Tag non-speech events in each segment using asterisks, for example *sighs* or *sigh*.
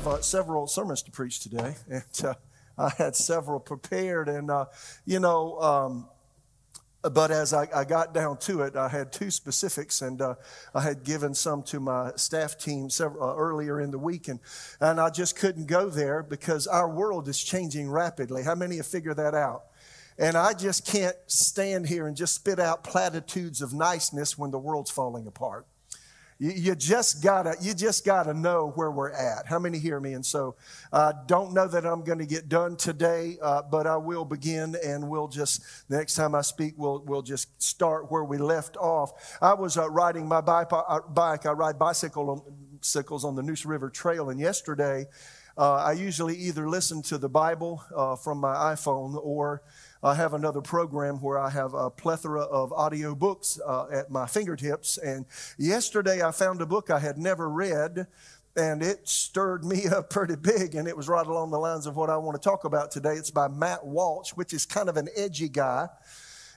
Have uh, several sermons to preach today, *laughs* and uh, I had several prepared. And, uh, you know, um, but as I, I, got down to it, I had two specifics, and uh, I had given some to my staff team several, uh, earlier in the week, and, and I just couldn't go there because our world is changing rapidly. How many have figured that out? And I just can't stand here and just spit out platitudes of niceness when the world's falling apart. You, just gotta, you just gotta know where we're at. How many hear me? And so, I uh, don't know that I'm going to get done today, uh, but I will begin, and we'll just the next time I speak, we'll we'll just start where we left off. I was uh, riding my bike. Uh, bike. I ride bicycle bicycles on the Neuse River Trail, and yesterday. Uh, I usually either listen to the Bible uh, from my iPhone or I have another program where I have a plethora of audio books uh, at my fingertips. And yesterday I found a book I had never read, and it stirred me *laughs* up pretty big. And it was right along the lines of what I want to talk about today. It's by Matt Walsh, which is kind of an edgy guy.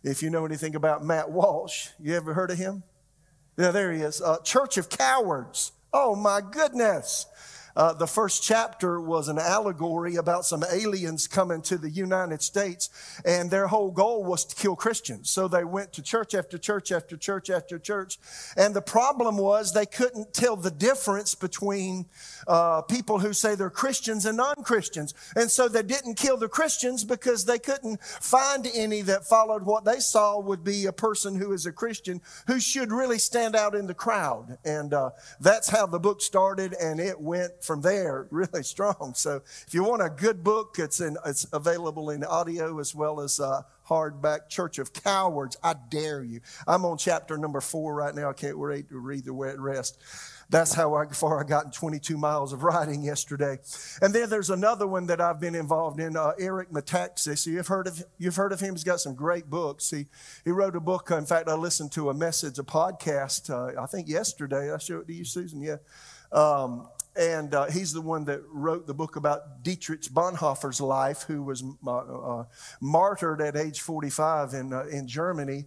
If you know anything about Matt Walsh, you ever heard of him? Yeah, there he is. Uh, Church of Cowards. Oh my goodness. Uh, the first chapter was an allegory about some aliens coming to the United States, and their whole goal was to kill Christians. So they went to church after church after church after church. And the problem was they couldn't tell the difference between uh, people who say they're Christians and non Christians. And so they didn't kill the Christians because they couldn't find any that followed what they saw would be a person who is a Christian who should really stand out in the crowd. And uh, that's how the book started, and it went from there really strong. So if you want a good book, it's, in, it's available in audio as well as uh, hardback Church of Cowards. I dare you. I'm on chapter number four right now. I can't wait to read the rest. That's how far I got in 22 miles of riding yesterday. And then there's another one that I've been involved in, uh, Eric Metaxas. You've heard of you've heard of him. He's got some great books. He he wrote a book. In fact, I listened to a message, a podcast. Uh, I think yesterday. I showed it to you, Susan. Yeah. Um, and uh, he's the one that wrote the book about Dietrich Bonhoeffer's life, who was uh, uh, martyred at age 45 in, uh, in Germany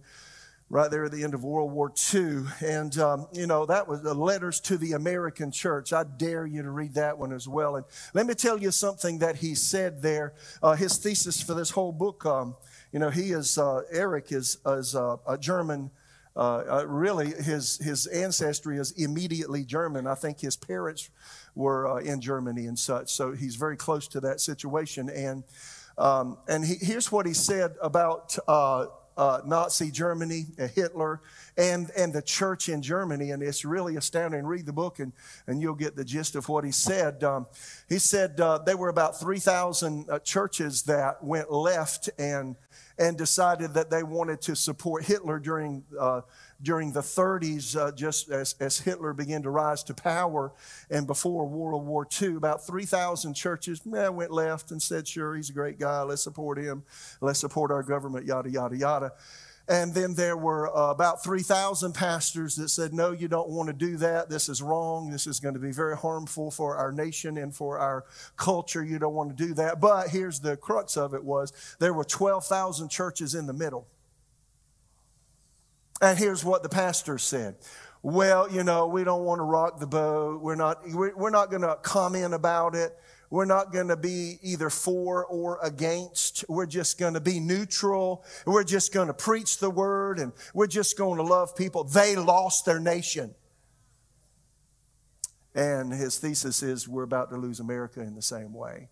right there at the end of World War II. And, um, you know, that was the letters to the American church. I dare you to read that one as well. And let me tell you something that he said there. Uh, his thesis for this whole book, um, you know, he is, uh, Eric is, is a German. Uh, uh, really, his, his ancestry is immediately German. I think his parents were uh, in Germany and such. So he's very close to that situation. And, um, and he, here's what he said about uh, Nazi Germany, Hitler, and, and the church in Germany. And it's really astounding. Read the book and, and you'll get the gist of what he said. Um, he said uh, there were about 3,000 uh, churches that went left and, and decided that they wanted to support Hitler during uh, during the 30s, uh, just as, as Hitler began to rise to power, and before World War II, about 3,000 churches went left and said, Sure, he's a great guy. Let's support him. Let's support our government, yada, yada, yada. And then there were uh, about 3,000 pastors that said, No, you don't want to do that. This is wrong. This is going to be very harmful for our nation and for our culture. You don't want to do that. But here's the crux of it was there were 12,000 churches in the middle. And here's what the pastor said. Well, you know, we don't want to rock the boat. We're not, we're not going to comment about it. We're not going to be either for or against. We're just going to be neutral. We're just going to preach the word and we're just going to love people. They lost their nation. And his thesis is we're about to lose America in the same way.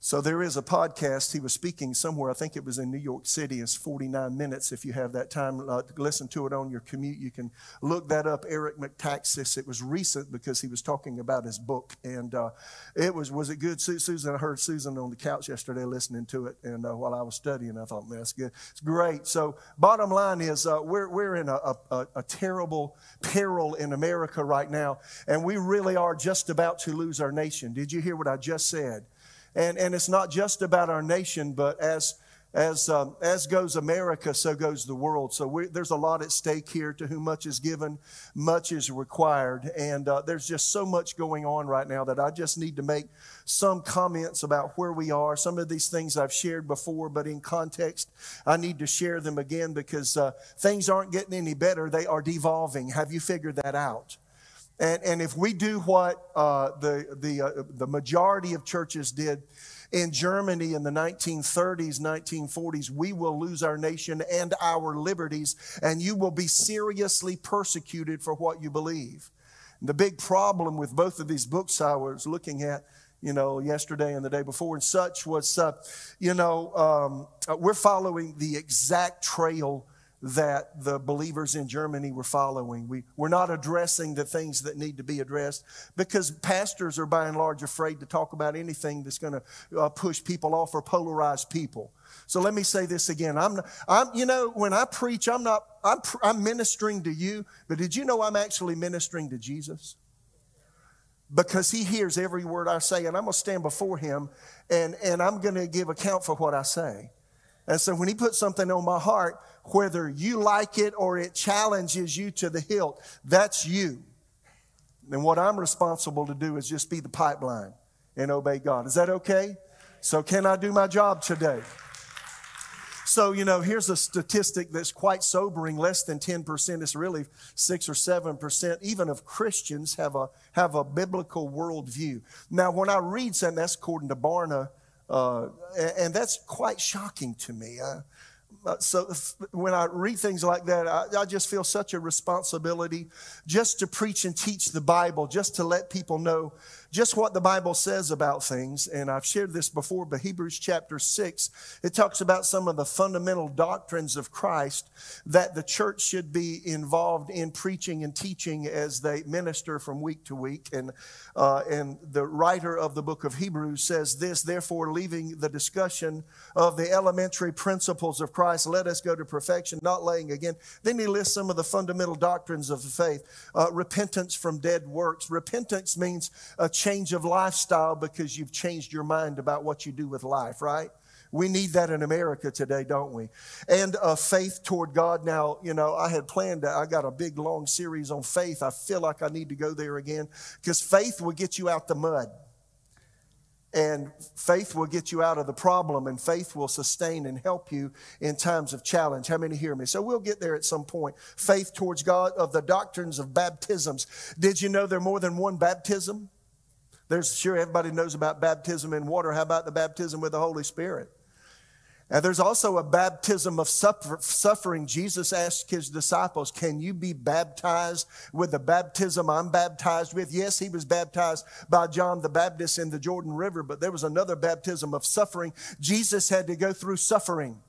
So there is a podcast. He was speaking somewhere. I think it was in New York City. It's 49 minutes. If you have that time uh, to listen to it on your commute, you can look that up. Eric Metaxas. It was recent because he was talking about his book, and uh, it was was it good, Susan? I heard Susan on the couch yesterday listening to it, and uh, while I was studying, I thought, man, that's good. It's great. So bottom line is, uh, we're we're in a, a, a terrible peril in America right now, and we really are just about to lose our nation. Did you hear what I just said? And, and it's not just about our nation, but as, as, um, as goes America, so goes the world. So we, there's a lot at stake here. To whom much is given, much is required. And uh, there's just so much going on right now that I just need to make some comments about where we are. Some of these things I've shared before, but in context, I need to share them again because uh, things aren't getting any better. They are devolving. Have you figured that out? And, and if we do what uh, the, the, uh, the majority of churches did in Germany in the 1930s, 1940s, we will lose our nation and our liberties, and you will be seriously persecuted for what you believe. The big problem with both of these books I was looking at, you know, yesterday and the day before and such was, uh, you know, um, uh, we're following the exact trail that the believers in Germany were following. We, we're not addressing the things that need to be addressed because pastors are by and large afraid to talk about anything that's going to uh, push people off or polarize people. So let me say this again. I'm, I'm you know, when I preach, I'm not, I'm, I'm ministering to you, but did you know I'm actually ministering to Jesus? Because he hears every word I say, and I'm going to stand before him and, and I'm going to give account for what I say. And so when he puts something on my heart, whether you like it or it challenges you to the hilt, that's you. And what I'm responsible to do is just be the pipeline and obey God. Is that okay? So, can I do my job today? So, you know, here's a statistic that's quite sobering. Less than 10%, it's really 6 or 7%, even of Christians have a, have a biblical worldview. Now, when I read something, that's according to Barna, uh, and that's quite shocking to me. Uh, so when I read things like that, I, I, just feel such a responsibility just to preach and teach the Bible, just to let people know just what the Bible says about things. And I've shared this before, but Hebrews chapter 6, it talks about some of the fundamental doctrines of Christ that the church should be involved in preaching and teaching as they minister from week to week. And, uh, and the writer of the book of Hebrews says this, therefore, leaving the discussion of the elementary principles of Christ, let us go to perfection, not laying again. Then he lists some of the fundamental doctrines of the faith. Uh, repentance from dead works. Repentance means a change of lifestyle because you've changed your mind about what you do with life, right? We need that in America today, don't we? And a faith toward God. Now, you know, I had planned, to, I got a big long series on faith. I feel like I need to go there again because faith will get you out the mud. And faith will get you out of the problem, and faith will sustain and help you in times of challenge. How many hear me? So we'll get there at some point. Faith towards God of the doctrines of baptisms. Did you know there are more than one baptism? There's sure everybody knows about baptism in water. How about the baptism with the Holy Spirit? And there's also a baptism of suffer, suffering. Jesus asked his disciples, Can you be baptized with the baptism I'm baptized with? Yes, he was baptized by John the Baptist in the Jordan River, but there was another baptism of suffering. Jesus had to go through suffering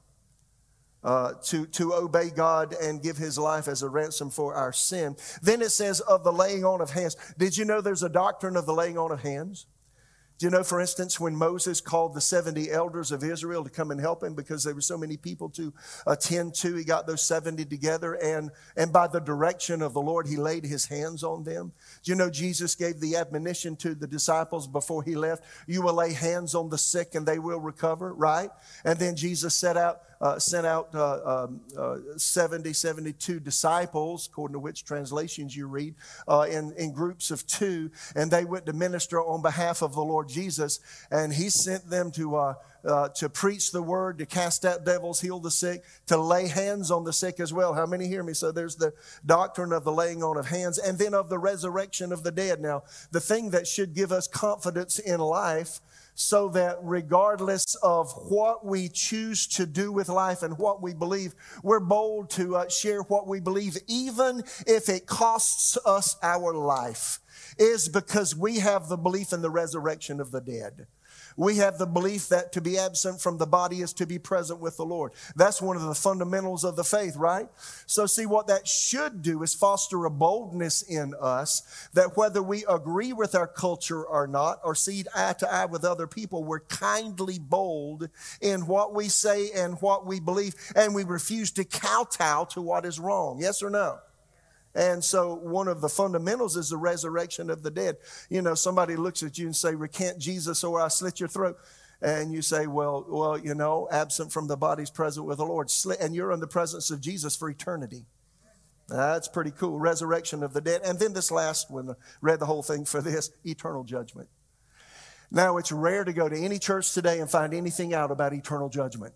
uh, to, to obey God and give his life as a ransom for our sin. Then it says of the laying on of hands. Did you know there's a doctrine of the laying on of hands? Do you know, for instance, when Moses called the 70 elders of Israel to come and help him because there were so many people to attend to, he got those 70 together and, and by the direction of the Lord, he laid his hands on them. Do you know Jesus gave the admonition to the disciples before he left? You will lay hands on the sick and they will recover, right? And then Jesus set out uh, sent out uh, um, uh, 70, 72 disciples, according to which translations you read, uh, in, in groups of two, and they went to minister on behalf of the Lord Jesus. And he sent them to, uh, uh, to preach the word, to cast out devils, heal the sick, to lay hands on the sick as well. How many hear me? So there's the doctrine of the laying on of hands and then of the resurrection of the dead. Now, the thing that should give us confidence in life so that regardless of what we choose to do with life and what we believe, we're bold to uh, share what we believe, even if it costs us our life, is because we have the belief in the resurrection of the dead we have the belief that to be absent from the body is to be present with the Lord. That's one of the fundamentals of the faith, right? So, see, what that should do is foster a boldness in us that whether we agree with our culture or not, or see eye to eye with other people, we're kindly bold in what we say and what we believe, and we refuse to kowtow to what is wrong. Yes or no? And so, one of the fundamentals is the resurrection of the dead. You know, somebody looks at you and say, "Recant Jesus, or I slit your throat." And you say, "Well, well, you know, absent from the body's present with the Lord, and you're in the presence of Jesus for eternity." That's pretty cool. Resurrection of the dead. And then this last one, read the whole thing for this eternal judgment. Now, it's rare to go to any church today and find anything out about eternal judgment.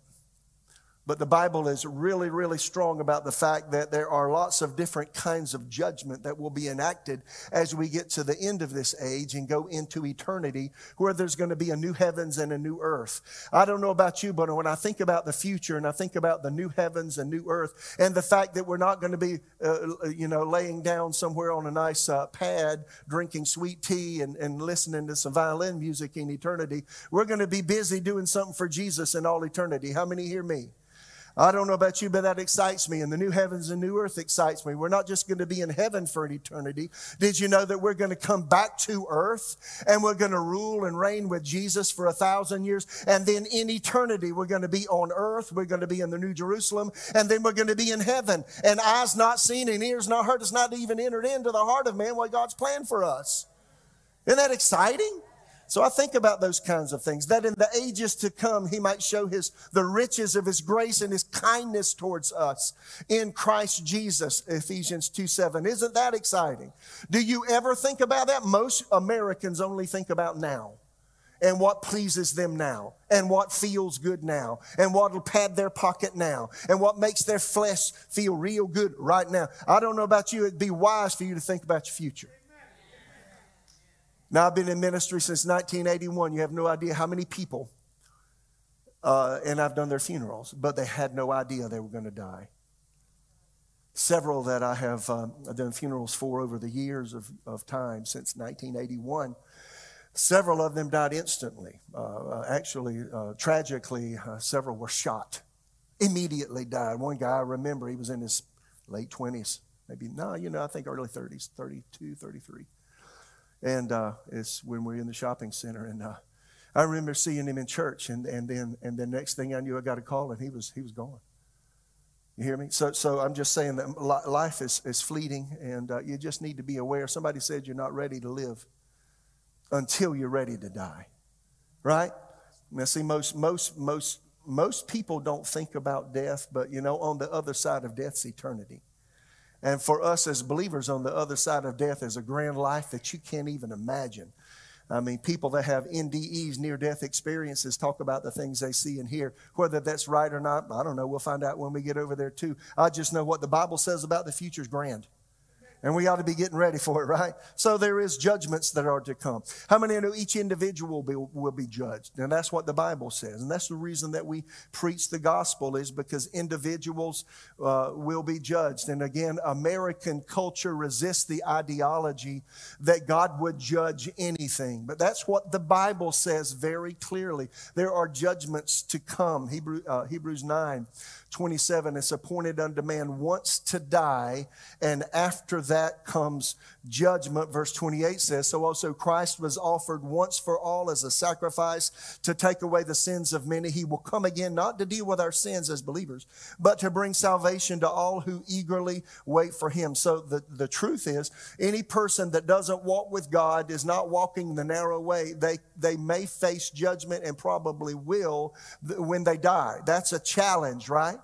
But the Bible is really, really strong about the fact that there are lots of different kinds of judgment that will be enacted as we get to the end of this age and go into eternity, where there's going to be a new heavens and a new earth. I don't know about you, but when I think about the future and I think about the new heavens and new earth and the fact that we're not going to be, uh, you know, laying down somewhere on a nice uh, pad, drinking sweet tea and, and listening to some violin music in eternity, we're going to be busy doing something for Jesus in all eternity. How many hear me? I don't know about you, but that excites me. And the new heavens and new earth excites me. We're not just going to be in heaven for an eternity. Did you know that we're going to come back to earth and we're going to rule and reign with Jesus for a thousand years? And then in eternity, we're going to be on earth. We're going to be in the New Jerusalem. And then we're going to be in heaven. And eyes not seen and ears not heard. It's not even entered into the heart of man what God's planned for us. Isn't that exciting? So I think about those kinds of things, that in the ages to come, he might show his, the riches of his grace and his kindness towards us in Christ Jesus, Ephesians 2 7. Isn't that exciting? Do you ever think about that? Most Americans only think about now and what pleases them now, and what feels good now, and what will pad their pocket now, and what makes their flesh feel real good right now. I don't know about you, it'd be wise for you to think about your future. Now, I've been in ministry since 1981. You have no idea how many people, uh, and I've done their funerals, but they had no idea they were going to die. Several that I have um, done funerals for over the years of, of time since 1981. Several of them died instantly. Uh, uh, actually, uh, tragically, uh, several were shot. Immediately died. One guy, I remember, he was in his late 20s, maybe, no, you know, I think early 30s, 32, 33. And uh, it's when we were in the shopping center. And uh, I remember seeing him in church. And, and then and the next thing I knew, I got a call and he was, he was gone. You hear me? So, so I'm just saying that life is, is fleeting and uh, you just need to be aware. Somebody said you're not ready to live until you're ready to die. Right? Now, see, most, most, most, most people don't think about death, but you know, on the other side of death's eternity. And for us as believers on the other side of death is a grand life that you can't even imagine. I mean, people that have NDEs, near death experiences, talk about the things they see and hear. Whether that's right or not, I don't know. We'll find out when we get over there, too. I just know what the Bible says about the future is grand and we ought to be getting ready for it, right? So there is judgments that are to come. How many know each individual will be, will be judged? And that's what the Bible says. And that's the reason that we preach the gospel is because individuals uh, will be judged. And again, American culture resists the ideology that God would judge anything. But that's what the Bible says very clearly. There are judgments to come. Hebrew, uh, Hebrews 9 27, it's appointed unto man once to die, and after that comes judgment. Verse 28 says, So also Christ was offered once for all as a sacrifice to take away the sins of many. He will come again, not to deal with our sins as believers, but to bring salvation to all who eagerly wait for him. So the, the truth is, any person that doesn't walk with God is not walking the narrow way. They, they may face judgment and probably will when they die. That's a challenge, right?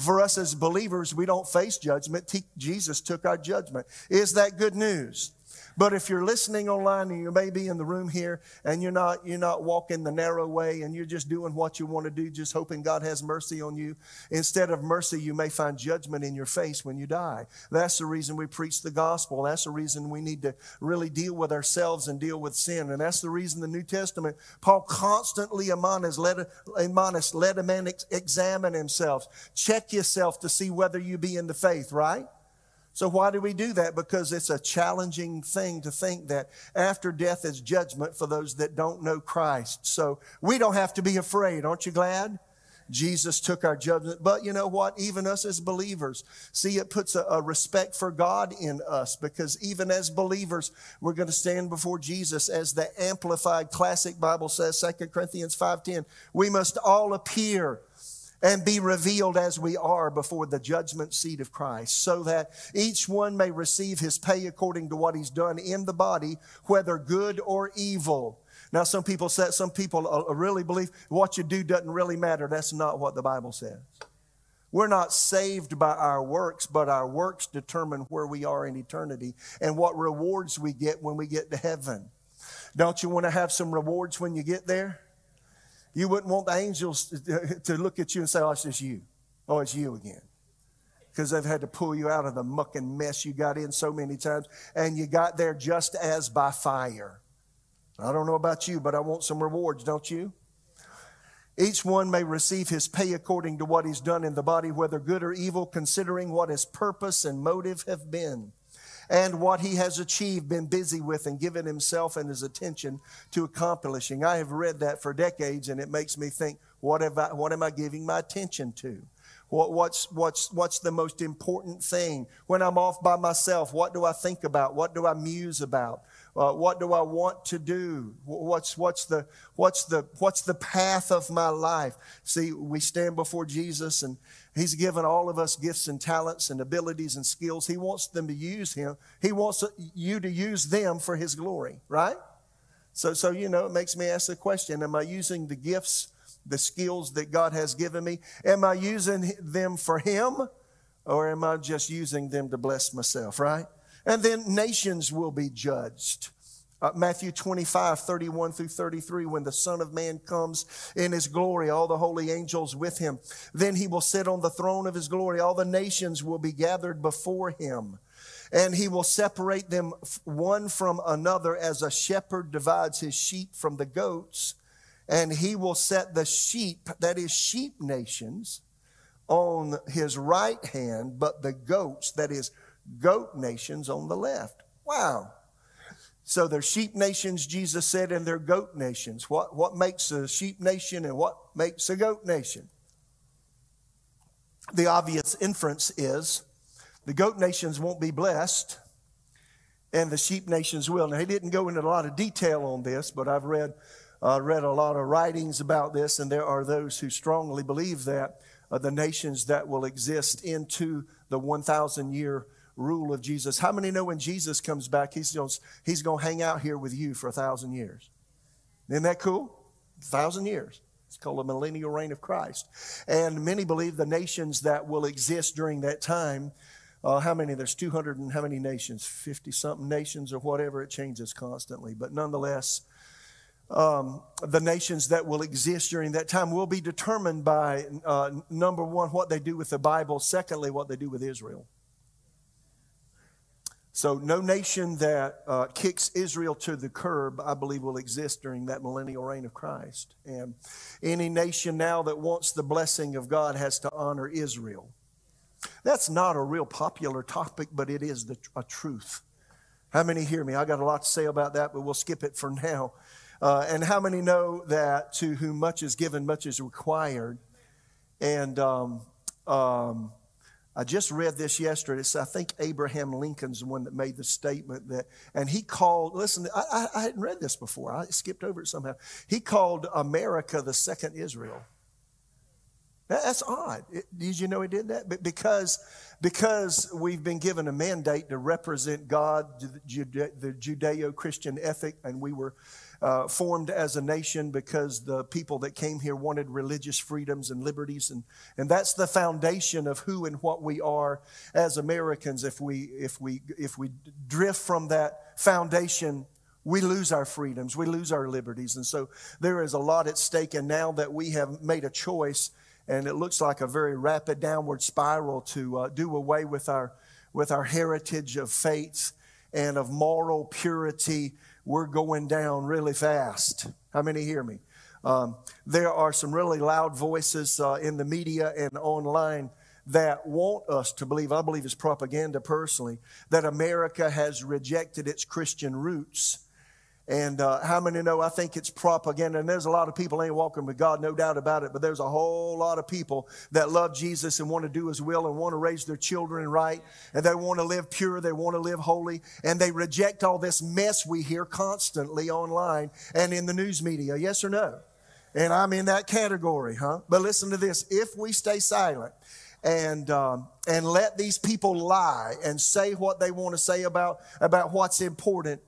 For us as believers, we don't face judgment. Jesus took our judgment. Is that good news? But if you're listening online and you may be in the room here and you're not, you're not walking the narrow way and you're just doing what you want to do, just hoping God has mercy on you, instead of mercy, you may find judgment in your face when you die. That's the reason we preach the gospel. That's the reason we need to really deal with ourselves and deal with sin. And that's the reason the New Testament, Paul constantly admonished, let a, admonished, let a man ex- examine himself. Check yourself to see whether you be in the faith, right? So, why do we do that? Because it's a challenging thing to think that after death is judgment for those that don't know Christ. So, we don't have to be afraid. Aren't you glad? Jesus took our judgment. But you know what? Even us as believers, see, it puts a, a, respect for God in us because even as believers, we're going to stand before Jesus as the amplified classic Bible says, 2 Corinthians 5.10. We must all appear and be revealed as we are before the judgment seat of Christ, so that each one may receive his pay according to what he's done in the body, whether good or evil. Now, some people say, some people uh, really believe what you do doesn't really matter. That's not what the Bible says. We're not saved by our works, but our works determine where we are in eternity and what rewards we get when we get to heaven. Don't you want to have some rewards when you get there? You wouldn't want the angels to look at you and say, oh, it's just you. Oh, it's you again. Because they've had to pull you out of the muck and mess you got in so many times, and you got there just as by fire. I don't know about you, but I want some rewards, don't you? Each one may receive his pay according to what he's done in the body, whether good or evil, considering what his purpose and motive have been, and what he has achieved, been busy with, and given himself and his attention to accomplishing. I have read that for decades, and it makes me think, what, have I, what am I giving my attention to? What, what's, what's, what's the most important thing? When I'm off by myself, what do I think about? What do I muse about? Uh, what do I want to do? What's, what's, the, what's, the, what's the path of my life? See, we stand before Jesus and He's given all of us gifts and talents and abilities and skills. He wants them to use Him. He wants you to use them for His glory, right? So, so you know, it makes me ask the question Am I using the gifts, the skills that God has given me? Am I using them for Him or am I just using them to bless myself, right? And then nations will be judged. Uh, Matthew 25, 31 through 33, when the Son of Man comes in his glory, all the holy angels with him, then he will sit on the throne of his glory. All the nations will be gathered before him. And he will separate them one from another as a shepherd divides his sheep from the goats. And he will set the sheep, that is, sheep nations, on his right hand, but the goats, that is, goat nations on the left. Wow. So they're sheep nations, Jesus said, and they're goat nations. What, what makes a sheep nation and what makes a goat nation? The obvious inference is the goat nations won't be blessed and the sheep nations will. Now, he didn't go into a lot of detail on this, but I've read, uh, read a lot of writings about this, and there are those who strongly believe that uh, the nations that will exist into the 1,000 year rule of Jesus. How many know when Jesus comes back, he's going he's to hang out here with you for a thousand years? Isn't that cool? A thousand years. It's called the millennial reign of Christ. And many believe the nations that will exist during that time, uh, how many? There's 200 and how many nations? 50 something nations or whatever. It changes constantly. But nonetheless, um, the nations that will exist during that time will be determined by uh, number one, what they do with the Bible, secondly, what they do with Israel. So, no nation that uh, kicks Israel to the curb, I believe, will exist during that millennial reign of Christ. And any nation now that wants the blessing of God has to honor Israel. That's not a real popular topic, but it is the, a truth. How many hear me? I got a lot to say about that, but we'll skip it for now. Uh, and how many know that to whom much is given, much is required? And um, um, I just read this yesterday. It's, I think Abraham Lincoln's the one that made the statement that, and he called, listen, I, I, hadn't read this before. I skipped over it somehow. He called America the second Israel. That's odd. Did you know he did that? But because, because we've been given a mandate to represent God, the Judeo Christian ethic, and we were uh, formed as a nation because the people that came here wanted religious freedoms and liberties. And, and that's the foundation of who and what we are as Americans. If we, if we, if we drift from that foundation, we lose our freedoms, we lose our liberties. And so there is a lot at stake. And now that we have made a choice, and it looks like a very rapid downward spiral to uh, do away with our, with our heritage of faith and of moral purity we're going down really fast. How many hear me? Um, there are some really loud voices uh, in the media and online that want us to believe, I believe it's propaganda personally, that America has rejected its Christian roots and uh, how many know I think it's propaganda? And there's a lot of people ain't walking with God, no doubt about it. But there's a whole lot of people that love Jesus and want to do His will and want to raise their children right. And they want to live pure. They want to live holy. And they reject all this mess we hear constantly online and in the news media. Yes or no? And I'm in that category, huh? But listen to this. If we stay silent, and um, and let these people lie and say what they want to say about about what's important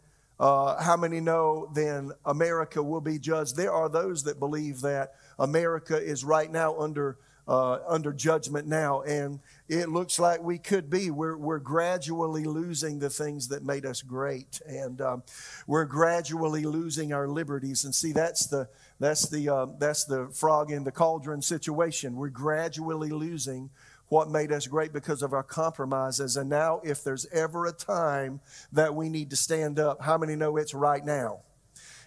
uh, how many know then America will be judged? There are those that believe that America is right now under uh, under judgment now, and it looks like we could be. We're, we're gradually losing the things that made us great, and um, we're gradually losing our liberties. And see, that's the that's the uh, that's the frog in the cauldron situation. We're gradually losing what made us great because of our compromises. And now, if there's ever a time that we need to stand up, how many know it's right now?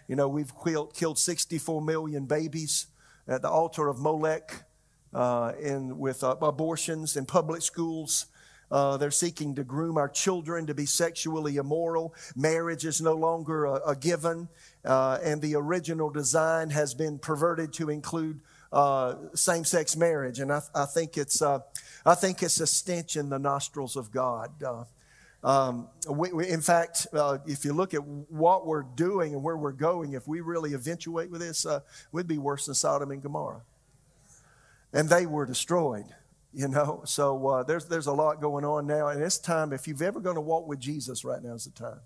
You know, we've killed 64 million babies at the altar of Molech uh, in, with uh, abortions in public schools. Uh, they're seeking to groom our children to be sexually immoral. Marriage is no longer a, a given, uh, and the original design has been perverted to include uh, same-sex marriage. And I, I think it's uh, I think it's a stench in the nostrils of God. Uh, um, we, we, in fact, uh, if you look at what we're doing and where we're going, if we really eventuate with this, we'd be worse than Sodom and Gomorrah and they were destroyed. You know, so uh, there's there's a lot going on now, and it's time. If you've ever going to walk with Jesus, right now is the time.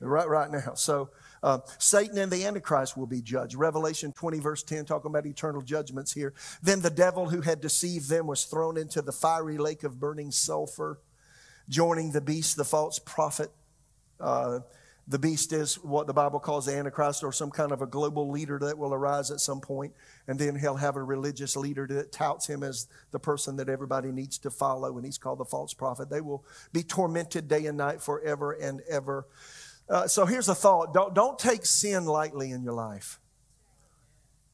Right, right now. So uh, Satan and the Antichrist will be judged. Revelation 20, verse 10, talking about eternal judgments here. Then the devil who had deceived them was thrown into the fiery lake of burning sulfur, joining the beast, the false prophet. Uh, the beast is what the Bible calls the Antichrist or some kind of a global leader that will arise at some. And then he'll have a religious leader that touts him as the person that everybody needs to follow, and he's called the false prophet. They will be tormented day and night forever and ever. Uh, so here's a thought don't, don't take sin lightly in your life.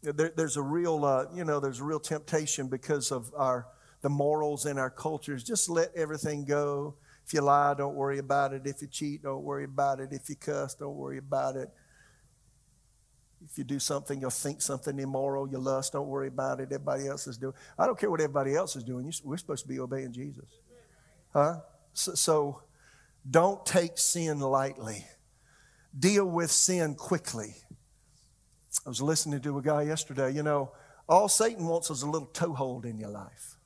There, there's a real, uh, you know, there's a real temptation because of our the morals in our cultures. Just let everything go if you lie, don't worry about it. If you cheat, don't worry about it. If you cuss, don't worry about it. If you do something, you'll think something immoral, you lust, don't worry about it. Everybody else is doing. I don't care what everybody else is doing. We're supposed to be obeying Jesus. Huh? So, so don't take sin lightly. Deal with sin quickly. I was listening to a guy yesterday. You know, all Satan wants is a little toehold in your life.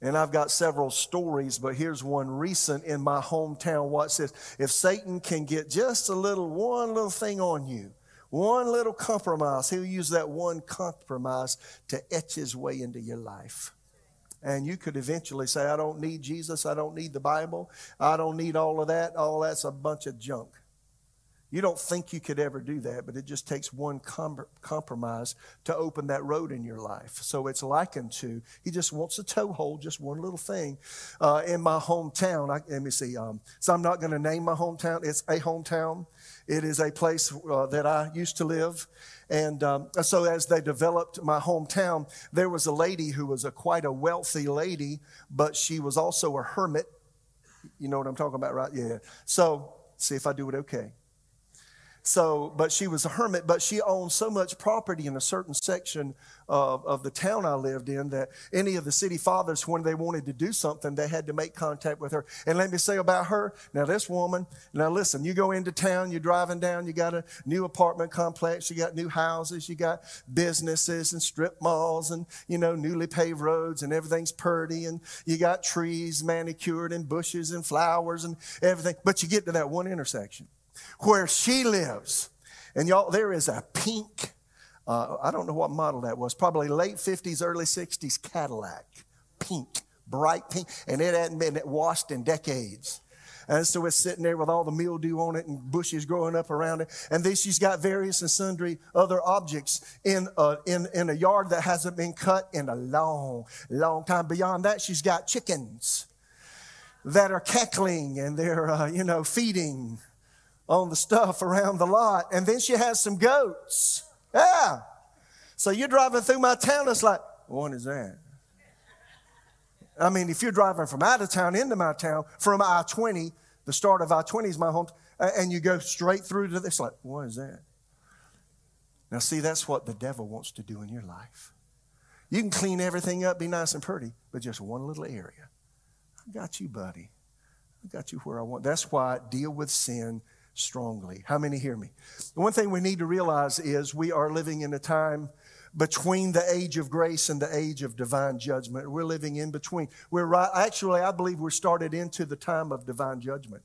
And I've got several stories, but here's one recent in my hometown. Watch this. If Satan can get just a little, one little thing on you, one little compromise, he'll use that one compromise to etch his way into your life. And you could eventually say, I don't need Jesus. I don't need the Bible. I don't need all of that. All that's a bunch of junk. You don't think you could ever do that, but it just takes one com- compromise to open that road in your life. So it's likened to, he just wants a toehold, just one little thing. Uh, in my hometown, I, let me see, um, so I'm not going to name my hometown. It's a hometown. It is a place uh, that I used to live. And um, so as they developed my hometown, there was a lady who was a quite a wealthy lady, but she was also a hermit. You know what I'm talking about, right? Yeah. So see if I do it okay. So, but she was a hermit, but she owned so much property in a certain section of, of the town I lived in that any of the city fathers, when they wanted to do something, they had to make contact with her. And let me say about her, now this woman, now listen, you go into town, you're driving down, you got a new apartment complex, you got new houses, you got businesses and strip malls and, you know, newly paved roads and everything's purty and you got trees manicured and bushes and flowers and everything. But you get to that one intersection where she lives. And y'all, there is a pink, uh, I don't know what model that was, probably late 50s, early 60s Cadillac. Pink, bright pink, and it hadn't been washed in decades. And so it's sitting there with all the mildew on it and bushes growing up around it. And then she's got various and sundry other objects in a, in, in a yard that hasn't been cut in a long, long time. Beyond that, she's got chickens that are cackling and they're, uh, you know, feeding on the stuff around the lot. And then she has some goats. Yeah. So you're driving through my town, it's like, what is that? I mean, if you're driving from out of town into my town, from I 20, the start of I 20 is my home, and you go straight through to this, like, what is that? Now, see, that's what the devil wants to do in your life. You can clean everything up, be nice and pretty, but just one little area. I got you, buddy. I got you where I want. That's why deal with sin strongly. How many hear me? The one thing we need to realize is we are living in a time between the age of grace and the age of divine judgment. We're living in between. We're right, actually, I believe we're started into the time of divine judgment.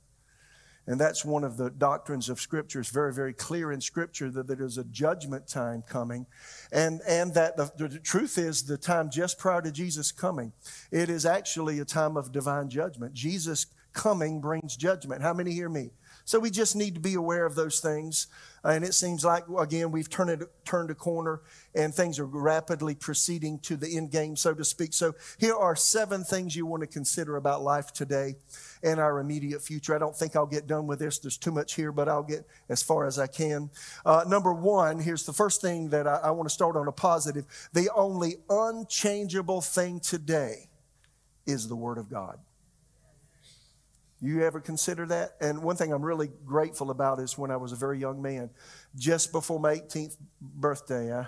And that's one of the doctrines of Scripture. It's very, very clear in Scripture that there is a judgment time coming. And, and that the, the truth is, the time just prior to Jesus coming, it is actually a time of divine judgment. Jesus coming brings judgment. How many hear me? So we just need to be aware of those things. And it seems like, again, we've turned, turned a corner and things are rapidly proceeding to the end game, so to speak. So here are seven things you want to consider about life today and our immediate future. I don't think I'll get done with this. There's too much here, but I'll get as far as I can. Uh, number one, here's the first thing that I, I want to start on a positive. The only unchangeable thing today is the Word of God. You ever consider that? And one thing I'm really grateful about is when I was a very young man, just before my 18th birthday, I,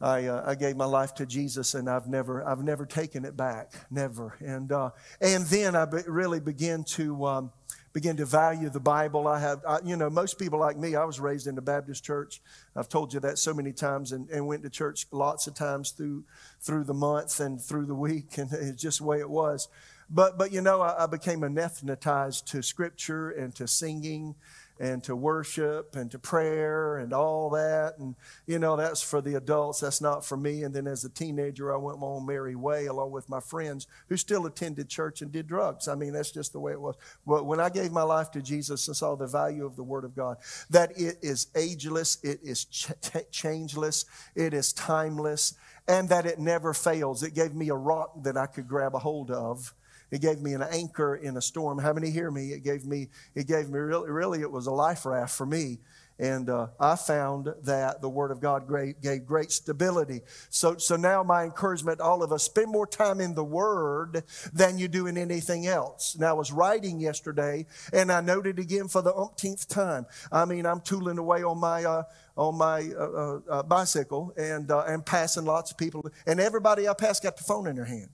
I, uh, I gave my life to Jesus, and I've never, I've never taken it back, never. And uh, and then I be, really began to um, begin to value the Bible. I have, I, you know, most people like me. I was raised in the Baptist church. I've told you that so many times, and, and went to church lots of times through through the month and through the week, and it's just the way it was. But, but you know, I, I became anathematized to scripture and to singing and to worship and to prayer and all that. And, you know, that's for the adults. That's not for me. And then as a teenager, I went my own merry way along with my friends who still attended church and did drugs. I mean, that's just the way it was. But when I gave my life to Jesus and saw the value of the Word of God, that it is ageless, it is ch- changeless, it is timeless, and that it never fails. It gave me a rock that I could grab a hold of it gave me an anchor in a storm. How many hear me? It gave me, it gave me really, really it was a life raft for me. And uh, I found that the Word of God great, gave great stability. So, so now my encouragement to all of us, spend more time in the Word than you do in anything else. Now, I was writing yesterday, and I noted again for the umpteenth time. I mean, I'm tooling away on my, uh, on my uh, uh, uh bicycle and, uh, and passing lots of people. And everybody I pass got the phone in their hand.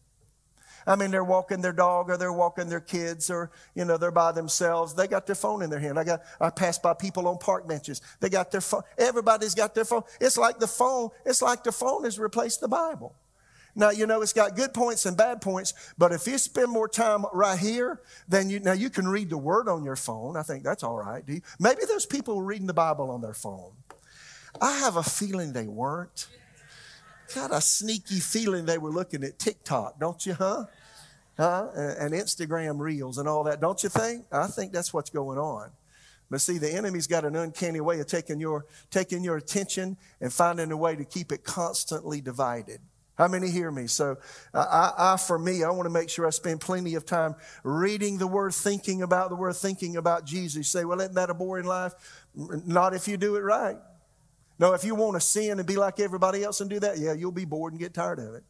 I mean, they're walking their dog or they're walking their kids or, you know, they're by themselves. They got their phone in their hand. I got, I pass by people on park benches. They got their phone. Everybody's got their phone. It's like the phone, it's like the phone has replaced the Bible. Now, you know, it's got good points and bad points, but if you spend more time right here, then you, now you can read the word on your phone. I think that's all right. Maybe those people were reading the Bible on their phone. I have a feeling they weren't. Got a sneaky feeling they were looking at TikTok, don't you, huh? huh? And Instagram reels and all that, don't you think? I think that's what's going on. But see, the enemy's got an uncanny way of taking your, taking your attention and finding a way to keep it constantly divided. How many hear me? So, I, I, for me, I want to make sure I spend plenty of time reading the Word, thinking about the Word, thinking about Jesus. You say, well, isn't that a boring life? Not if you do it right. No, if you want to sin and be like everybody else and do that, yeah, you'll be bored and get tired of it.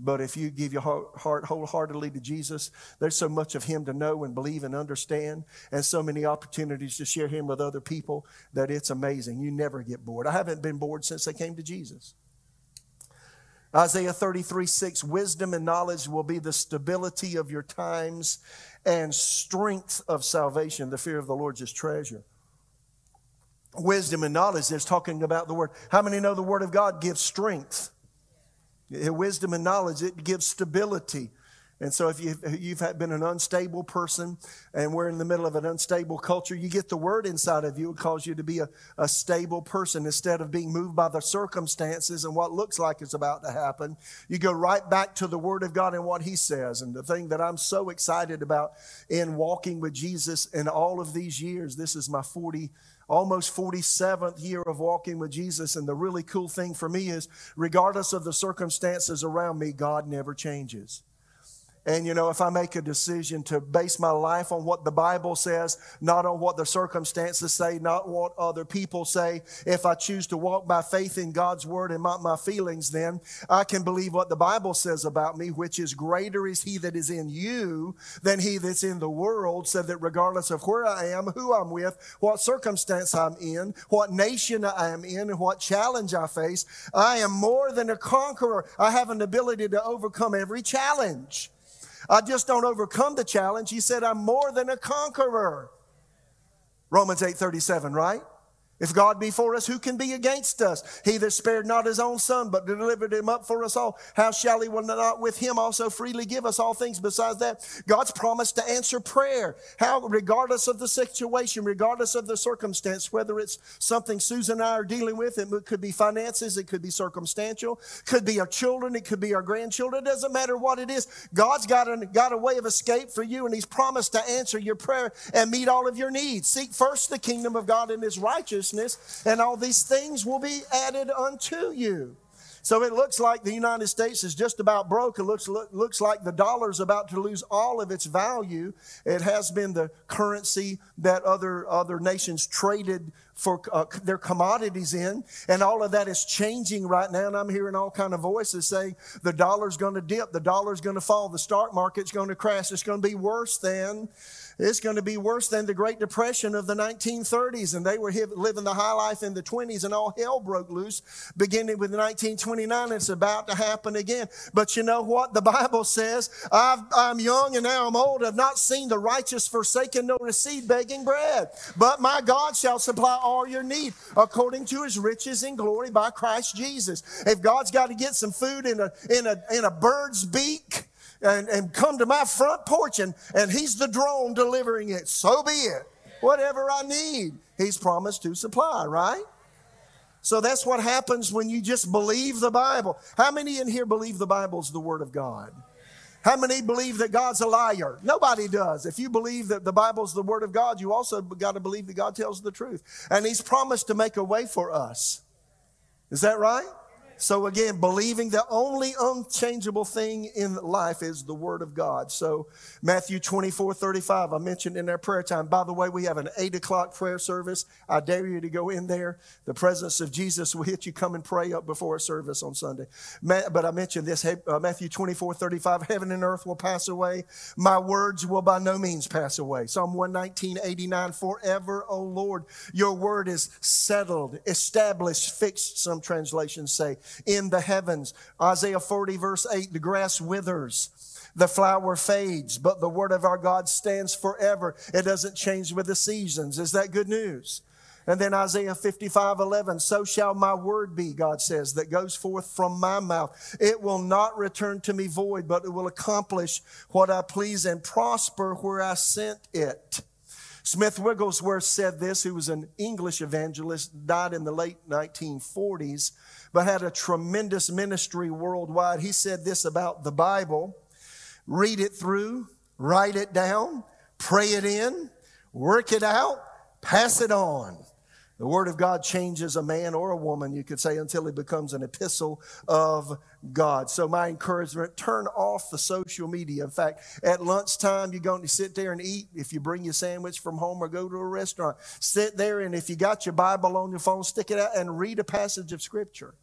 But if you give your heart wholeheartedly to Jesus, there's so much of Him to know and believe and understand, and so many opportunities to share Him with other people that it's amazing. You never get bored. I haven't been bored since I came to Jesus. Isaiah 33 6 Wisdom and knowledge will be the stability of your times and strength of salvation. The fear of the Lord is treasure. Wisdom and knowledge is talking about the Word. How many know the Word of God gives strength? Wisdom and knowledge, it gives stability. And so, if you've, you've been an unstable person and we're in the middle of an unstable culture, you get the word inside of you. It calls you to be a, a stable person instead of being moved by the circumstances and what looks like is about to happen. You go right back to the word of God and what he says. And the thing that I'm so excited about in walking with Jesus in all of these years, this is my 40 almost 47th year of walking with Jesus. And the really cool thing for me is, regardless of the circumstances around me, God never changes. And you know, if I make a decision to base my life on what the Bible says, not on what the circumstances say, not what other people say, if I choose to walk by faith in God's word and not my feelings, then I can believe what the Bible says about me, which is greater is he that is in you than he that's in the world, so that regardless of where I am, who I'm with, what circumstance I'm in, what nation I am in, and what challenge I face, I am more than a conqueror. I have an ability to overcome every challenge. I just don't overcome the challenge. He said, I'm more than a conqueror. Romans 8 37, right? If God be for us, who can be against us? He that spared not his own son, but delivered him up for us all, how shall he not with him also freely give us all things? Besides that, God's promised to answer prayer. How, regardless of the situation, regardless of the circumstance, whether it's something Susan and I are dealing with, it could be finances, it could be circumstantial, could be our children, it could be our grandchildren. It doesn't matter what it is. God's got a, got a way of escape for you, and He's promised to answer your prayer and meet all of your needs. Seek first the kingdom of God and His righteousness, and all these things will be added unto you. So it looks like the United States is just about broke. It looks, look, looks like the dollar is about to lose all of its value. It has been the currency that other, other nations traded for uh, their commodities in and all of that is changing right now and i'm hearing all kind of voices saying the dollar's going to dip the dollar's going to fall the stock market's going to crash it's going to be worse than it's going to be worse than the Great Depression of the 1930s, and they were living the high life in the 20s, and all hell broke loose beginning with 1929. It's about to happen again. But you know what? The Bible says, i am young and now I'm old. I've not seen the righteous forsaken nor seed begging bread. But my God shall supply all your need according to his riches in glory by Christ Jesus. If God's got to get some food in a, in a, in a bird's beak, and, and come to my front porch and, and he's the drone delivering it. So be it. Whatever I need, he's promised to supply, right? So that's what happens when you just believe the Bible. How many in here believe the Bible's the Word of God? How many believe that God's a liar? Nobody does. If you believe that the Bible's the Word of God, you also got to believe that God tells the truth. And He's promised to make a way for us. Is that right? So again, believing the only unchangeable thing in life is the Word of God. So Matthew 24, 35, I mentioned in our prayer time. By the way, we have an 8 o'clock prayer service. I dare you to go in there. The presence of Jesus will hit you. Come and pray up before a service on Sunday. But I mentioned this, uh, Matthew 24, 35, heaven and earth will pass away. My words will by no means pass away. Psalm 119, 89, forever, O Lord, your word is settled, established, fixed, some translations say in the heavens. Isaiah 40, verse 8 the grass withers. The flower fades, but the word of our God stands forever. It doesn't change with the seasons. Is that good news? And then Isaiah 55, 11, so shall my word be, God says, that goes forth from my mouth. It will not return to me void, but it will accomplish what I please and prosper where I sent it. Smith Wigglesworth said this, who was an English evangelist, died in the late 1940s but had a tremendous ministry worldwide. He said this about the Bible read it through, write it down, pray it in, work it out, pass it on. The Word of God changes a man or a woman, you could say, until he becomes an epistle of God. So, my encouragement turn off the social media. In fact, at lunchtime, you're going to sit there and eat. If you bring your sandwich from home or go to a restaurant, sit there and if you got your Bible on your phone, stick it out and read a passage of Scripture.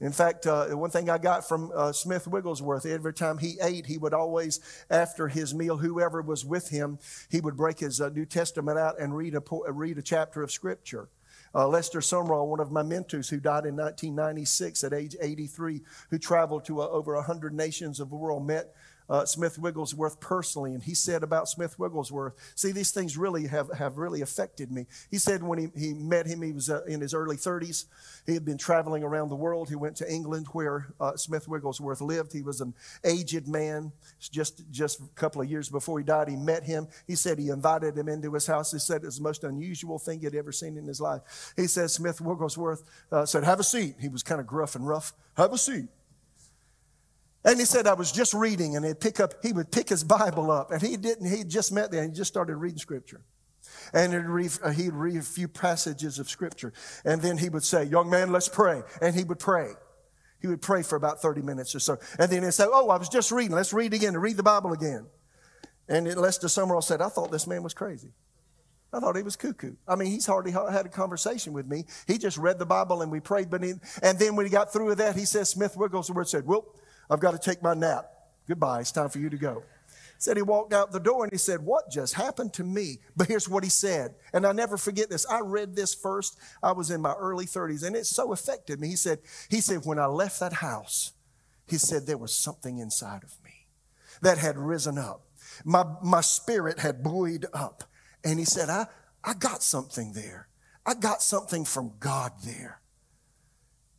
In fact, uh, one thing I got from uh, Smith Wigglesworth, every time he ate, he would always, after his meal, whoever was with him, he would break his uh, New Testament out and read a, read a chapter of Scripture. Uh, Lester Sumrall, one of my mentors who died in 1996 at age 83, who traveled to uh, over 100 nations of the world, met uh, Smith Wigglesworth personally, and he said about Smith Wigglesworth, see, these things really have, have really affected me. He said when he, he met him, he was uh, in his early 30s. He had been traveling around the world. He went to England where uh, Smith Wigglesworth lived. He was an aged man. Just, just a couple of years before he died, he met him. He said he invited him into his house. He said it was the most unusual thing he'd ever seen in his life. He said Smith Wigglesworth uh, said, have a seat. He was kind of gruff and rough. Have a seat. And he said, I was just reading, and he'd pick up, he would pick his Bible up, and he didn't, he just met there, and he just started reading scripture. And he'd read, uh, he'd read a few passages of scripture. And then he would say, Young man, let's pray. And he would pray. He would pray for about 30 minutes or so. And then he'd say, Oh, I was just reading. Let's read again, read the Bible again. And Lester Sumrall said, I thought this man was crazy. I thought he was cuckoo. I mean, he's hardly had a conversation with me. He just read the Bible and we prayed. But he, and then when he got through with that, he says, Smith Wigglesworth said, Well, I've got to take my nap. Goodbye. It's time for you to go. Said he walked out the door and he said, What just happened to me? But here's what he said. And I never forget this. I read this first. I was in my early 30s and it so affected me. He said, he said, when I left that house, he said there was something inside of me that had risen up. My, my spirit had buoyed up. And he said, I, I got something there. I got something from God there.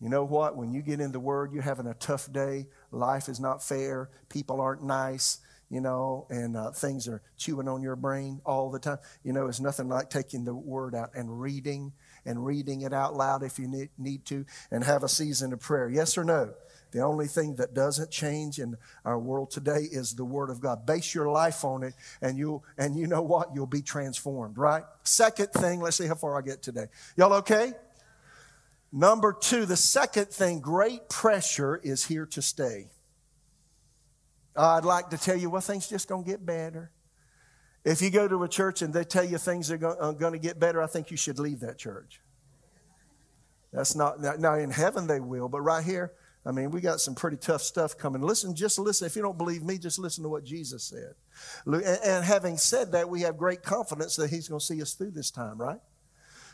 You know what? When you get in the Word, you're having a tough day. Life is not fair. People aren't nice, you know, and uh, things are chewing on your brain all the time. You know, it's nothing like taking the Word out and reading and reading it out loud if you need, to and have a season of prayer. Yes or no? The only thing that doesn't change in our world today is the Word of God. Base your life on it, and you and you know what? You'll be transformed, right? Second thing, let's see how far I get today. Y'all okay? Number two, the second thing, great pressure is here to stay. I'd like to tell you, well, things just gonna get better. If you go to a church and they tell you things are going uh, to get better, I think you should leave that church. That's not, now in heaven they will, but right here, I mean, we got some pretty tough stuff coming. Listen, just listen. If you don't believe me, just listen to what Jesus said. And having said that, we have great confidence that He's to see us through this time, right?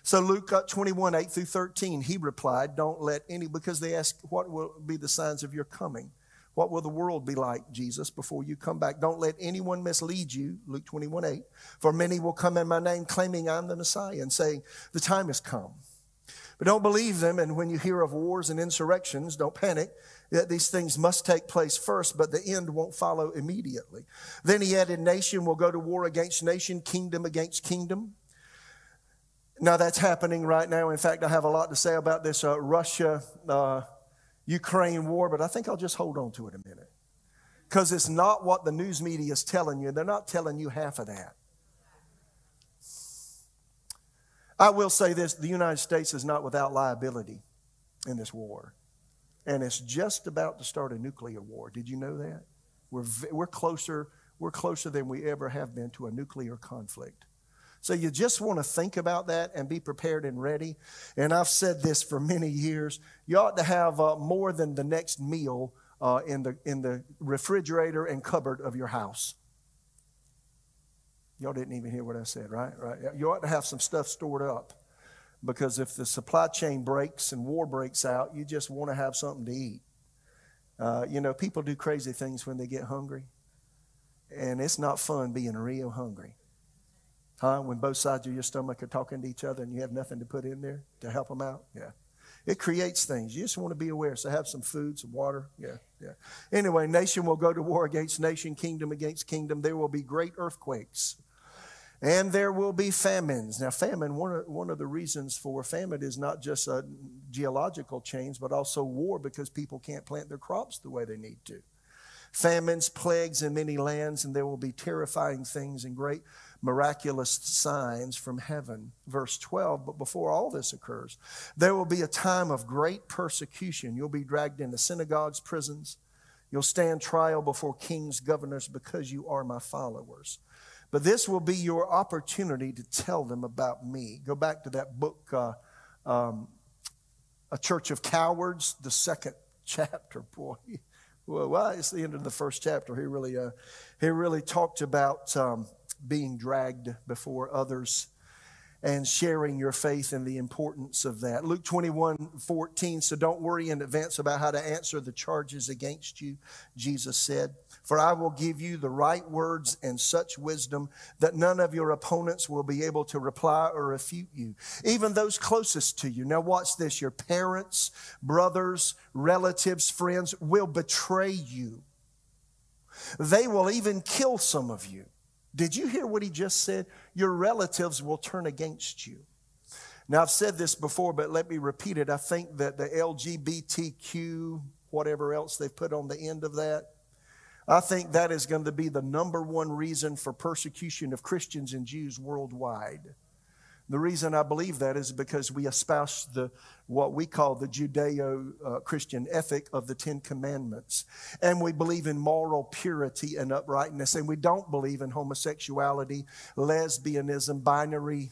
So Luke uh, 21, 8 through 13, he replied, Don't let any, because they asked, What will be the signs of your coming? What will the world be like, Jesus, before you come back? Don't let anyone mislead you, Luke 21, 8. For many will come in my name, claiming I'm the Messiah, and saying, The time has come. But don't believe them, and when you hear of wars and insurrections, don't panic. That These things must take place first, but the end won't follow immediately. Then he added, Nation will go to war against nation, kingdom against kingdom. Now that's happening right now. In fact, I have a lot to say about this uh, Russia uh, Ukraine war, but I think I'll just hold on to it a minute. Because it's not what the news media is telling you. They're not telling you half of that. I will say this the United States is not without liability in this war. And it's just about to start a nuclear war. Did you know that? We're, we're, closer, we're closer than we ever have been to a nuclear conflict. So you just want to think about that and be prepared and ready. And I've said this for many years. You ought to have uh, more than the next meal uh, in, the, in the refrigerator and cupboard of your house. Y'all didn't even hear what I said, right? Right. You ought to have some stuff stored up because if the supply chain breaks and war breaks out, you just want to have something to eat. Uh, you know, people do crazy things when they get hungry, and it's not fun being real hungry. Huh? When both sides of your stomach are talking to each other and you have nothing to put in there to help them out? Yeah. It creates things. You just want to be aware. So have some food, some water. Yeah, yeah. Anyway, nation will go to war against nation, kingdom against kingdom. There will be great earthquakes and there will be famines. Now, famine, one of, one of the reasons for famine is not just a geological change, but also war because people can't plant their crops the way they need to. Famines, plagues in many lands, and there will be terrifying things and great miraculous signs from heaven. Verse 12, but before all this occurs, there will be a time of great persecution. You'll be dragged into synagogues, prisons. You'll stand trial before kings, governors, because you are my followers. But this will be your opportunity to tell them about me. Go back to that book, uh, um, A Church of Cowards, the second *laughs* chapter. Boy, well, well, it's the end of the first chapter. He really, uh, he really talked about um, being dragged before others and sharing your faith and the importance of that. Luke 21 14. So don't worry in advance about how to answer the charges against you, Jesus said. For I will give you the right words and such wisdom that none of your opponents will be able to reply or refute you, even those closest to you. Now, watch this your parents, brothers, relatives, friends will betray you. They will even kill some of you. Did you hear what he just said? Your relatives will turn against you. Now, I've said this before, but let me repeat it. I think that the LGBTQ, whatever else they've put on the end of that, I think that is going to be the number one reason for persecution of Christians and Jews worldwide. The reason I believe that is because we espouse the what we call the Judeo-Christian ethic of the Ten Commandments, and we believe in moral purity and uprightness, and we don't believe in homosexuality, lesbianism, binary.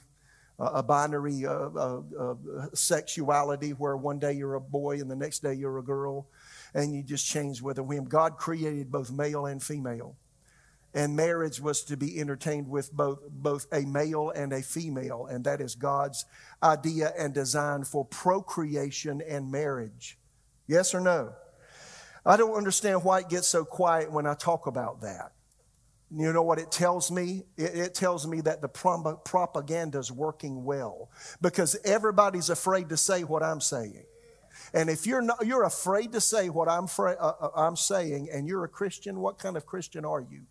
Uh, a binary uh, uh, uh sexuality where one day you're a boy and the next day you're a girl and you just change with a whim. God created both male and female and marriage was to be entertained with both, both a male and a female, and that is God's idea and design for procreation and marriage. Yes or no? I don't understand why it gets so quiet when I talk about that. You know what it tells me? It, it tells me that the propaganda is working well because everybody's afraid to say what I'm saying. And if you're not, you're afraid to say what I'm, fra- uh, uh, I'm saying, and you're a Christian, what kind of Christian are you?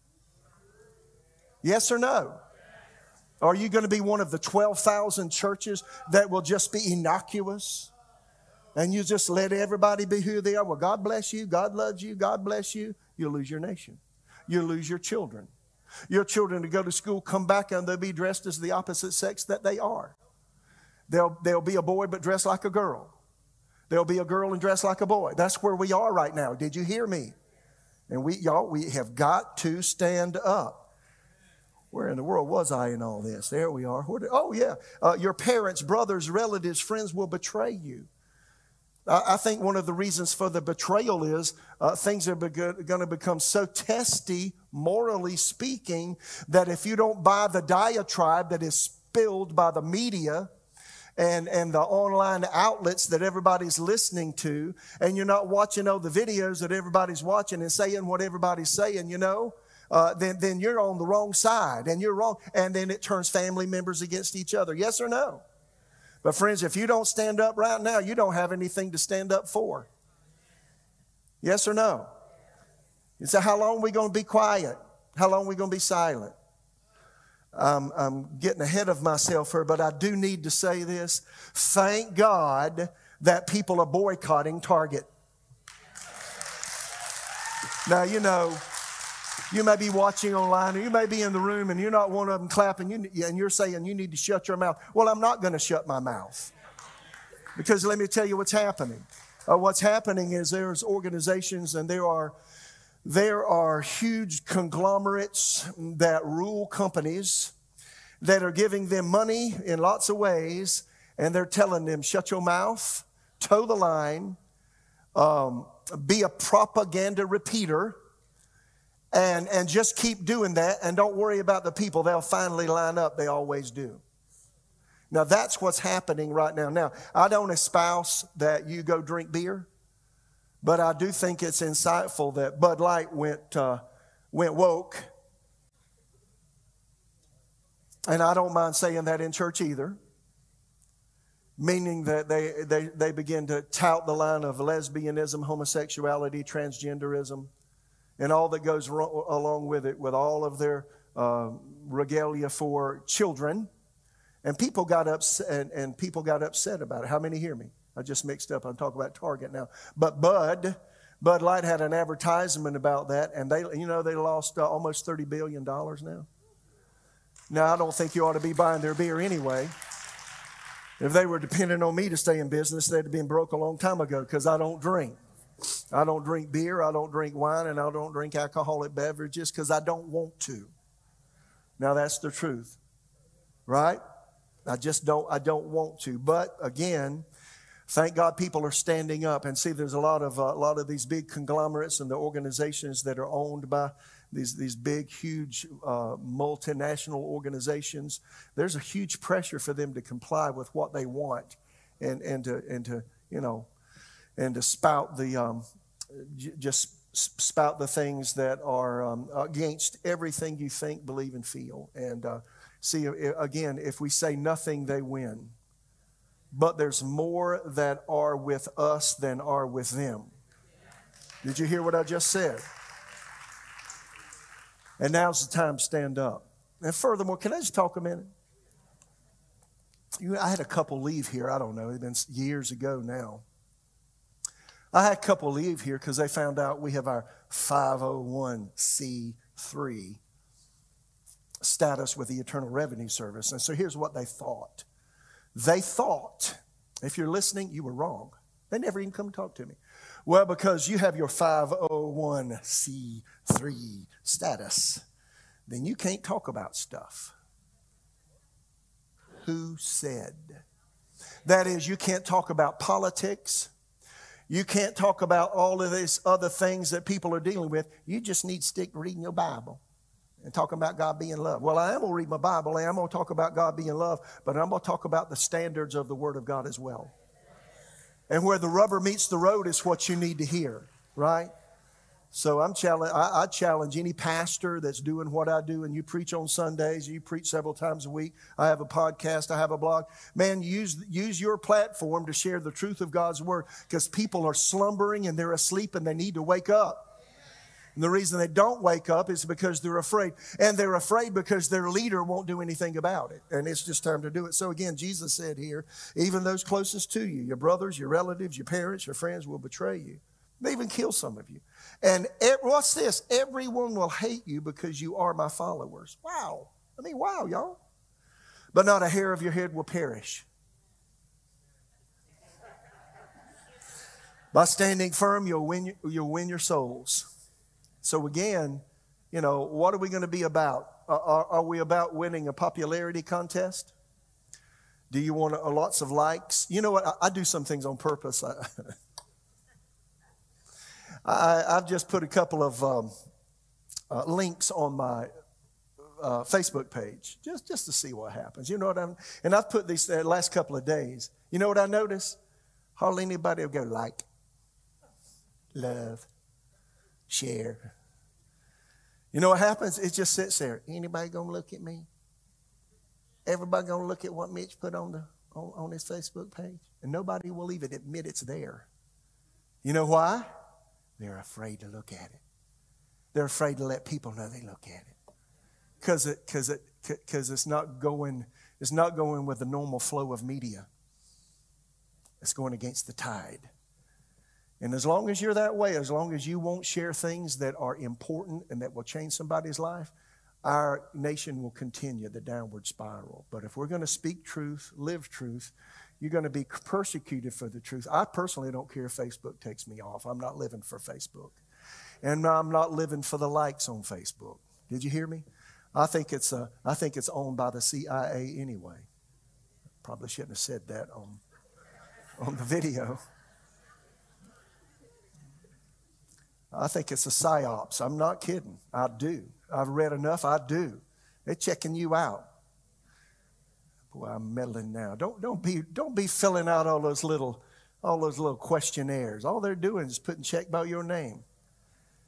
Yes or no? Are you going to be one of the 12,000 churches that will just be innocuous? And you just let everybody be who they are? Well, God bless you. God loves you. God bless you. You'll lose your nation. You'll lose your children. Your children to go to school, come back, and they'll be dressed as the opposite sex that they are. They'll, they'll be a boy but dressed like a girl. There'll be a girl and dressed like a boy. That's where we are right now. Did you hear me? And we, y'all, we have got to stand up. Where in the world was I in all this? There we are. Did, oh, yeah. Uh, your parents, brothers, relatives, friends will betray you. I think one of the reasons for the betrayal is uh, things are going to become so testy, morally speaking, that if you don't buy the diatribe that is spilled by the media, and, and the online outlets that everybody's listening to, and you're not watching all the videos that everybody's watching and saying what everybody's saying, you know, uh, then, then you're on the wrong side and you're wrong. And then it turns family members against each other. Yes or no? But, friends, if you don't stand up right now, you don't have anything to stand up for. Yes or no? You say, How long are we going to be quiet? How long are we going to be silent? I'm, I'm getting ahead of myself here, but I do need to say this. Thank God that people are boycotting Target. Now, you know, you may be watching online or you may be in the room and you're not one of them clapping and you're saying you need to shut your mouth. Well, I'm not going to shut my mouth. Because let me tell you what's happening. Uh, what's happening is there's organizations and there are there are huge conglomerates that rule companies that are giving them money in lots of ways, and they're telling them, shut your mouth, toe the line, um, be a propaganda repeater, and, and just keep doing that, and don't worry about the people. They'll finally line up, they always do. Now, that's what's happening right now. Now, I don't espouse that you go drink beer. But I do think it's insightful that Bud Light went, uh, went woke. And I don't mind saying that in church either. Meaning that they, they, they begin to tout the line of lesbianism, homosexuality, transgenderism, and all that goes ro- along with it, with all of their uh, regalia for children. And people got upset, and, and people got upset about it. How many hear me? I just mixed up. I'm talking about Target now. But Bud, Bud Light had an advertisement about that, and they, you know, they lost uh, almost $30 billion now. Now, I don't think you ought to be buying their beer anyway. If they were depending on me to stay in business, they'd have been broke a long time ago because I don't drink. I don't drink beer, I don't drink wine, and I don't drink alcoholic beverages because I don't want to. Now, that's the truth, right? I just don't, I don't want to. But again, Thank God people are standing up and see there's a lot of uh, a lot of these big conglomerates and the organizations that are owned by these these big huge uh, multinational organizations. There's a huge pressure for them to comply with what they want and and to and to you know and to spout the um, j- just spout the things that are um, against everything you think, believe, and feel. And uh, see again, if we say nothing, they win but there's more that are with us than are with them. Did you hear what I just said? And now's the time to stand up. And furthermore, can I just talk a minute? You, I had a couple leave here. I don't know, it's been years ago now. I had a couple leave here because they found out we have our 501c3 status with the Internal Revenue Service. And so here's what they thought they thought, if you're listening, you were wrong. They never even come talk to me. Well, because you have your 501c3 status, then you can't talk about stuff. Who said? That is, you can't talk about politics. You can't talk about all of these other things that people are dealing with. You just need to stick reading your Bible and talking about God being love. Well, I am going to read my Bible and I'm going to talk about God being love, but I'm going to talk about the standards of the Word of God as well. And where the rubber meets the road is what you need to hear, right? So I'm challenge, I, I, challenge any pastor that's doing what I do, and you preach on Sundays, you preach several times a week. I have a podcast, I have a blog. Man, use use your platform to share the truth of God's word because people are slumbering and they're asleep and they need to wake up. And the reason they don't wake up is because they're afraid. And they're afraid because their leader won't do anything about it. And it's just time to do it. So again, Jesus said here, even those closest to you, your brothers, your relatives, your parents, your friends will betray you. They even kill some of you. And it, what's this? Everyone will hate you because you are my followers. Wow. I mean, wow, y'all. But not a hair of your head will perish. By standing firm, you'll win, you'll win your souls. So, again, you know, what are we going to be about? Are, are, we about winning a popularity contest? Do you want lots of likes? You know what? I, I do some things on purpose. I, *laughs* I, have just put a couple of um, uh, links on my uh, Facebook page just, just to see what happens. You know what I'm, and I've put these uh, last couple of days. You know what I notice? Hardly anybody will go like, love, share. You know what happens? It just sits there. Anybody gonna look at me? Everybody gonna look at what Mitch put on the on, on his Facebook page, and nobody will even admit it's there. You know why? They're afraid to look at it. They're afraid to let people know they look at it. Because it, cause it, cause it's, not going, it's not going with the normal flow of media, it's going against the tide. And as long as you're that way, as long as you won't share things that are important and that will change somebody's life, our nation will continue the downward spiral. But if we're going to speak truth, live truth, you're going to be persecuted for the truth. I personally don't care if Facebook takes me off. I'm not living for Facebook. And I'm not living for the likes on Facebook. Did you hear me? I think it's, uh, I think it's owned by the CIA anyway. Probably shouldn't have said that on, on the video. I think it's a psyops. I'm not kidding. I do. I've read enough. I do. They're checking you out. Boy, I'm meddling now. Don't, don't, be, don't be filling out all those little all those little questionnaires. All they're doing is putting check by your name.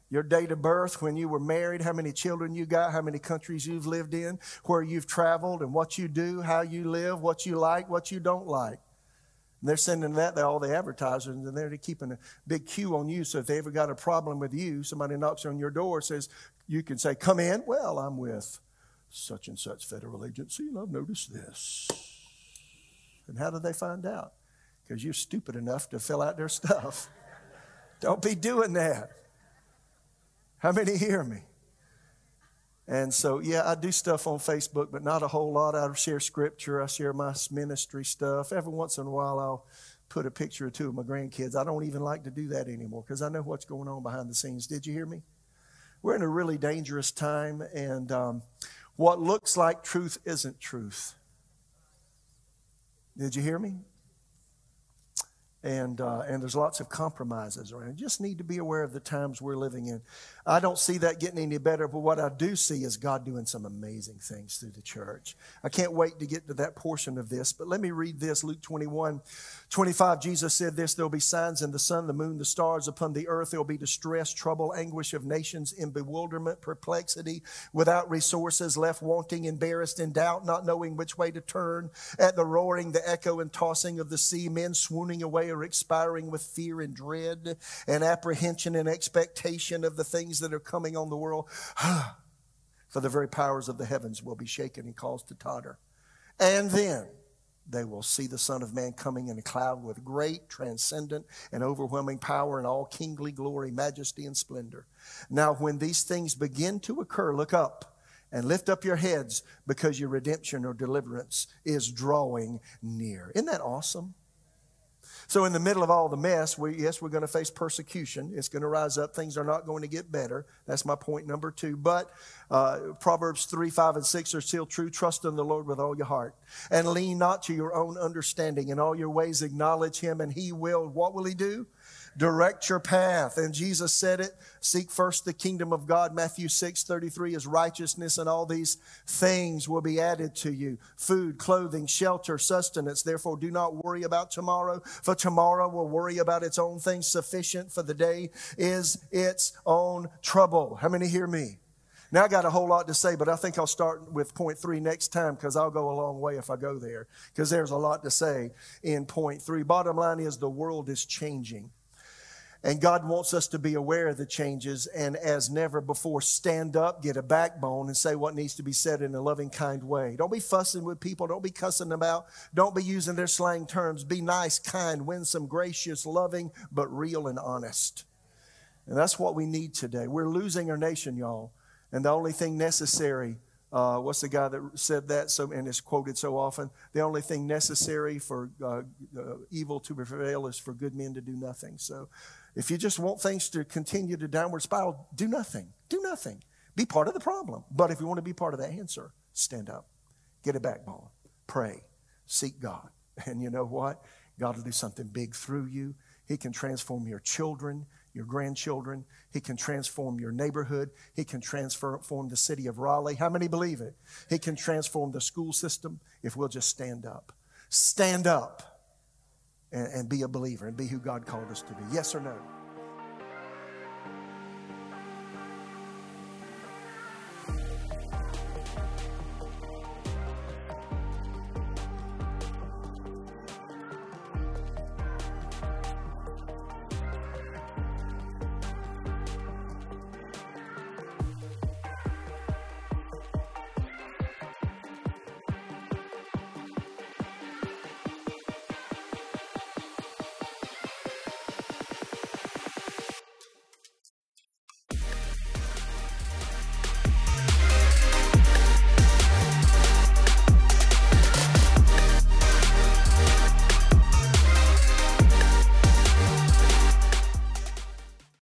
Your date of birth, when you were married, how many children you got, how many countries you've lived in, where you've traveled, and what you do, how you live, what you like, what you don't like. And they're sending that to all the advertisers, and they're keeping a big queue on you. So if they ever got a problem with you, somebody knocks on your door, says, you can say, Come in. Well, I'm with such and such federal agency, and I've noticed this. And how did they find out? Because you're stupid enough to fill out their stuff. *laughs* Don't be doing that. How many hear me? And so, yeah, I do stuff on Facebook, but not a whole lot. I share scripture, I share my ministry stuff. Every once in a while, I'll put a picture or two of my grandkids. I don't even like to do that anymore because I know what's going on behind the scenes. Did you hear me? We're in a really dangerous time, and um, what looks like truth isn't truth. Did you hear me? And, uh, and there's lots of compromises around. You just need to be aware of the times we're living in. I don't see that getting any better, but what I do see is God doing some amazing things through the church. I can't wait to get to that portion of this, but let me read this Luke 21 25. Jesus said this There'll be signs in the sun, the moon, the stars upon the earth. There'll be distress, trouble, anguish of nations in bewilderment, perplexity, without resources, left wanting, embarrassed, in doubt, not knowing which way to turn. At the roaring, the echo, and tossing of the sea, men swooning away or expiring with fear and dread and apprehension and expectation of the things that are coming on the world, *sighs* for the very powers of the heavens will be shaken and caused to totter. And then they will see the Son of Man coming in a cloud with great, transcendent, and overwhelming power and all kingly glory, majesty, and splendor. Now, when these things begin to occur, look up and lift up your heads because your redemption or deliverance is drawing near. Isn't that awesome? So, in the middle of all the mess, we, yes, we're going to face persecution. It's going to rise up. Things are not going to get better. That's my point number two. But uh, Proverbs 3, 5, and 6 are still true. Trust in the Lord with all your heart and lean not to your own understanding. In all your ways, acknowledge Him, and He will. What will He do? Direct your path. And Jesus said it seek first the kingdom of God. Matthew 6 33 is righteousness, and all these things will be added to you food, clothing, shelter, sustenance. Therefore, do not worry about tomorrow, for tomorrow will worry about its own things. Sufficient for the day is its own trouble. How many hear me? Now, I got a whole lot to say, but I think I'll start with point three next time because I'll go a long way if I go there because there's a lot to say in point three. Bottom line is the world is changing. And God wants us to be aware of the changes and, as never before, stand up, get a backbone, and say what needs to be said in a loving, kind way. Don't be fussing with people. Don't be cussing them out. Don't be using their slang terms. Be nice, kind, winsome, gracious, loving, but real and honest. And that's what we need today. We're losing our nation, y'all. And the only thing necessary, uh, what's the guy that said that so, and is quoted so often? The only thing necessary for uh, uh, evil to prevail is for good men to do nothing. So if you just want things to continue to downward spiral, do nothing. Do nothing. Be part of the problem. But if you want to be part of the answer, stand up, get a backbone, pray, seek God. *laughs* And you know what? God will do something big through you. He can transform your children your grandchildren. He can transform your neighborhood. He can transform the city of Raleigh. How many believe it? He can transform the school system if we'll just stand up. Stand up and, and be a believer and be who God called us to be. Yes or no?